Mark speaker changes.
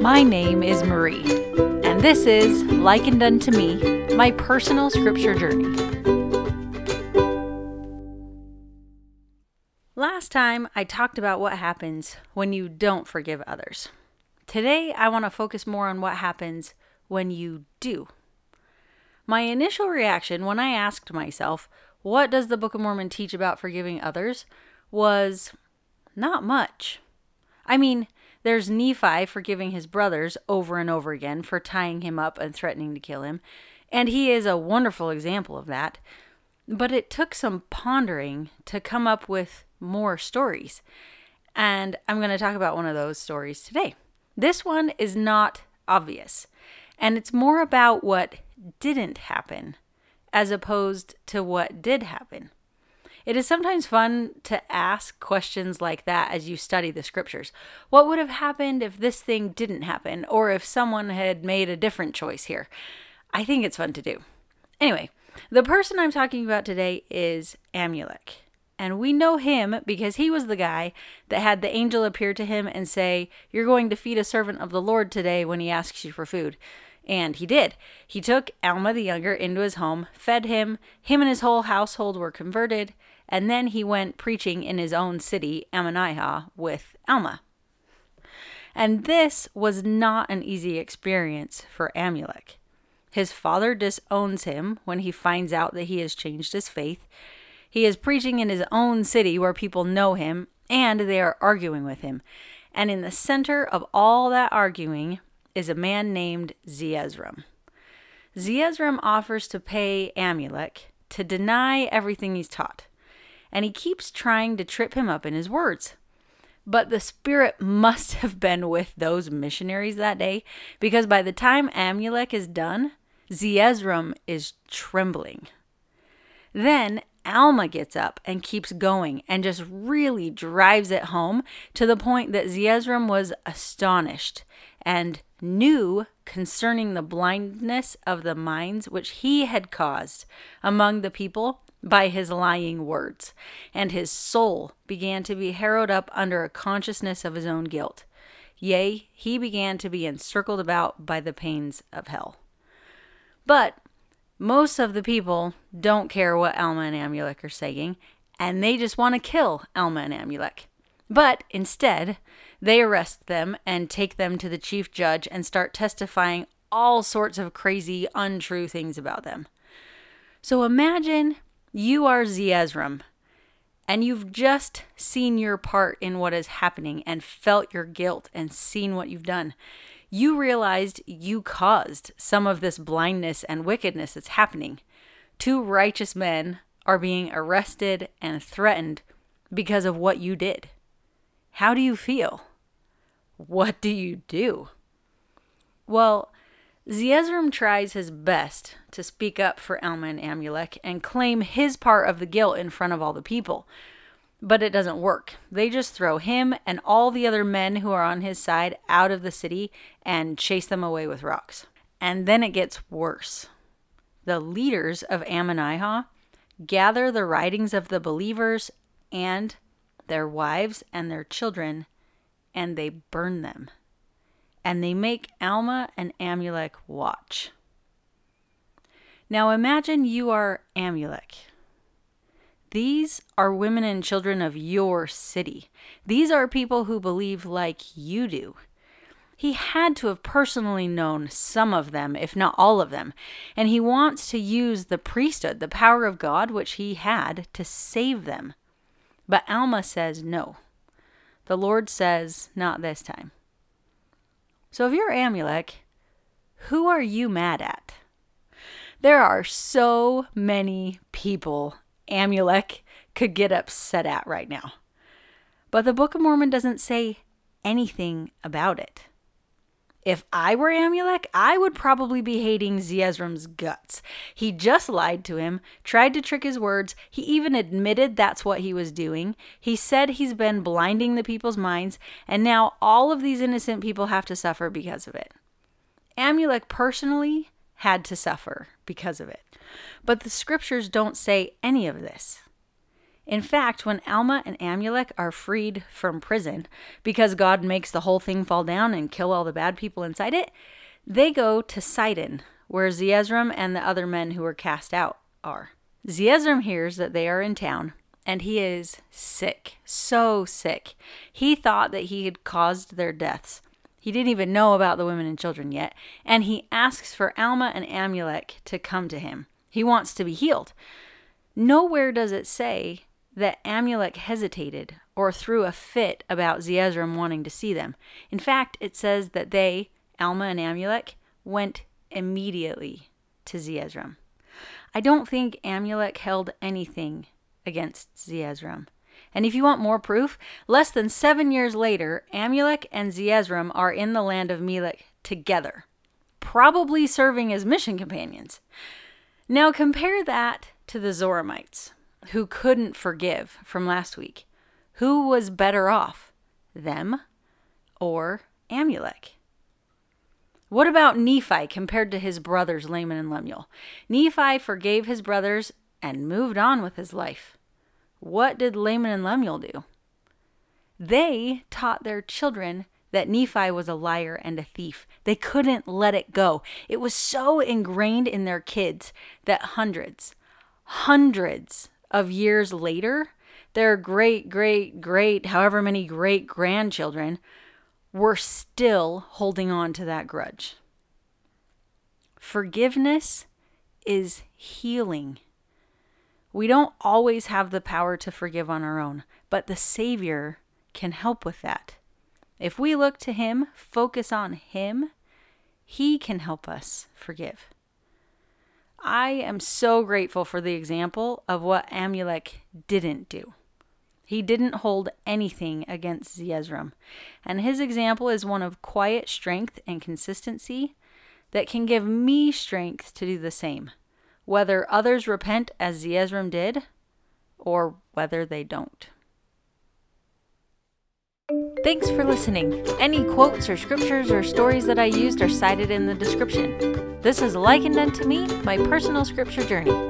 Speaker 1: My name is Marie, and this is Likened Unto Me, my personal scripture journey. Last time I talked about what happens when you don't forgive others. Today I want to focus more on what happens when you do. My initial reaction when I asked myself, What does the Book of Mormon teach about forgiving others? was not much. I mean, there's Nephi forgiving his brothers over and over again for tying him up and threatening to kill him, and he is a wonderful example of that. But it took some pondering to come up with more stories. And I'm going to talk about one of those stories today. This one is not obvious, and it's more about what didn't happen as opposed to what did happen. It is sometimes fun to ask questions like that as you study the scriptures. What would have happened if this thing didn't happen, or if someone had made a different choice here? I think it's fun to do. Anyway, the person I'm talking about today is Amulek. And we know him because he was the guy that had the angel appear to him and say, You're going to feed a servant of the Lord today when he asks you for food. And he did. He took Alma the Younger into his home, fed him, him and his whole household were converted, and then he went preaching in his own city, Ammonihah, with Alma. And this was not an easy experience for Amulek. His father disowns him when he finds out that he has changed his faith. He is preaching in his own city where people know him, and they are arguing with him. And in the center of all that arguing is a man named Zeezrom. Zeezrom offers to pay Amulek to deny everything he's taught, and he keeps trying to trip him up in his words. But the Spirit must have been with those missionaries that day, because by the time Amulek is done, Zeezrom is trembling. Then Alma gets up and keeps going and just really drives it home to the point that Zeezrom was astonished and knew concerning the blindness of the minds which he had caused among the people by his lying words, and his soul began to be harrowed up under a consciousness of his own guilt. Yea, he began to be encircled about by the pains of hell. But most of the people don't care what Alma and Amulek are saying, and they just want to kill Alma and Amulek. But instead, they arrest them and take them to the chief judge and start testifying all sorts of crazy, untrue things about them. So imagine you are Zeezrom and you've just seen your part in what is happening and felt your guilt and seen what you've done. You realized you caused some of this blindness and wickedness that's happening. Two righteous men are being arrested and threatened because of what you did. How do you feel? What do you do? Well, Zeezrom tries his best to speak up for Alma and Amulek and claim his part of the guilt in front of all the people. But it doesn't work. They just throw him and all the other men who are on his side out of the city and chase them away with rocks. And then it gets worse. The leaders of Ammonihah gather the writings of the believers and their wives and their children, and they burn them. And they make Alma and Amulek watch. Now imagine you are Amulek. These are women and children of your city. These are people who believe like you do. He had to have personally known some of them, if not all of them, and he wants to use the priesthood, the power of God, which he had, to save them. But Alma says no. The Lord says, not this time. So if you're Amulek, who are you mad at? There are so many people Amulek could get upset at right now. But the Book of Mormon doesn't say anything about it. If I were Amulek, I would probably be hating Zeezrom's guts. He just lied to him, tried to trick his words. He even admitted that's what he was doing. He said he's been blinding the people's minds, and now all of these innocent people have to suffer because of it. Amulek personally had to suffer because of it. But the scriptures don't say any of this. In fact, when Alma and Amulek are freed from prison because God makes the whole thing fall down and kill all the bad people inside it, they go to Sidon, where Zeezrom and the other men who were cast out are. Zeezrom hears that they are in town and he is sick, so sick. He thought that he had caused their deaths. He didn't even know about the women and children yet, and he asks for Alma and Amulek to come to him. He wants to be healed. Nowhere does it say that Amulek hesitated or threw a fit about Zeezrom wanting to see them. In fact, it says that they, Alma and Amulek, went immediately to Zeezrom. I don't think Amulek held anything against Zeezrom. And if you want more proof, less than seven years later, Amulek and Zeezrom are in the land of Melek together, probably serving as mission companions. Now compare that to the Zoramites, who couldn't forgive from last week. Who was better off, them or Amulek? What about Nephi compared to his brothers Laman and Lemuel? Nephi forgave his brothers and moved on with his life. What did Laman and Lemuel do? They taught their children that Nephi was a liar and a thief. They couldn't let it go. It was so ingrained in their kids that hundreds, hundreds of years later, their great, great, great, however many great grandchildren were still holding on to that grudge. Forgiveness is healing. We don't always have the power to forgive on our own, but the Savior can help with that. If we look to Him, focus on Him, He can help us forgive. I am so grateful for the example of what Amulek didn't do. He didn't hold anything against Zeezrom, and his example is one of quiet strength and consistency that can give me strength to do the same whether others repent as Zeezrom did or whether they don't. Thanks for listening. Any quotes or scriptures or stories that I used are cited in the description. This is likened unto me, my personal scripture journey.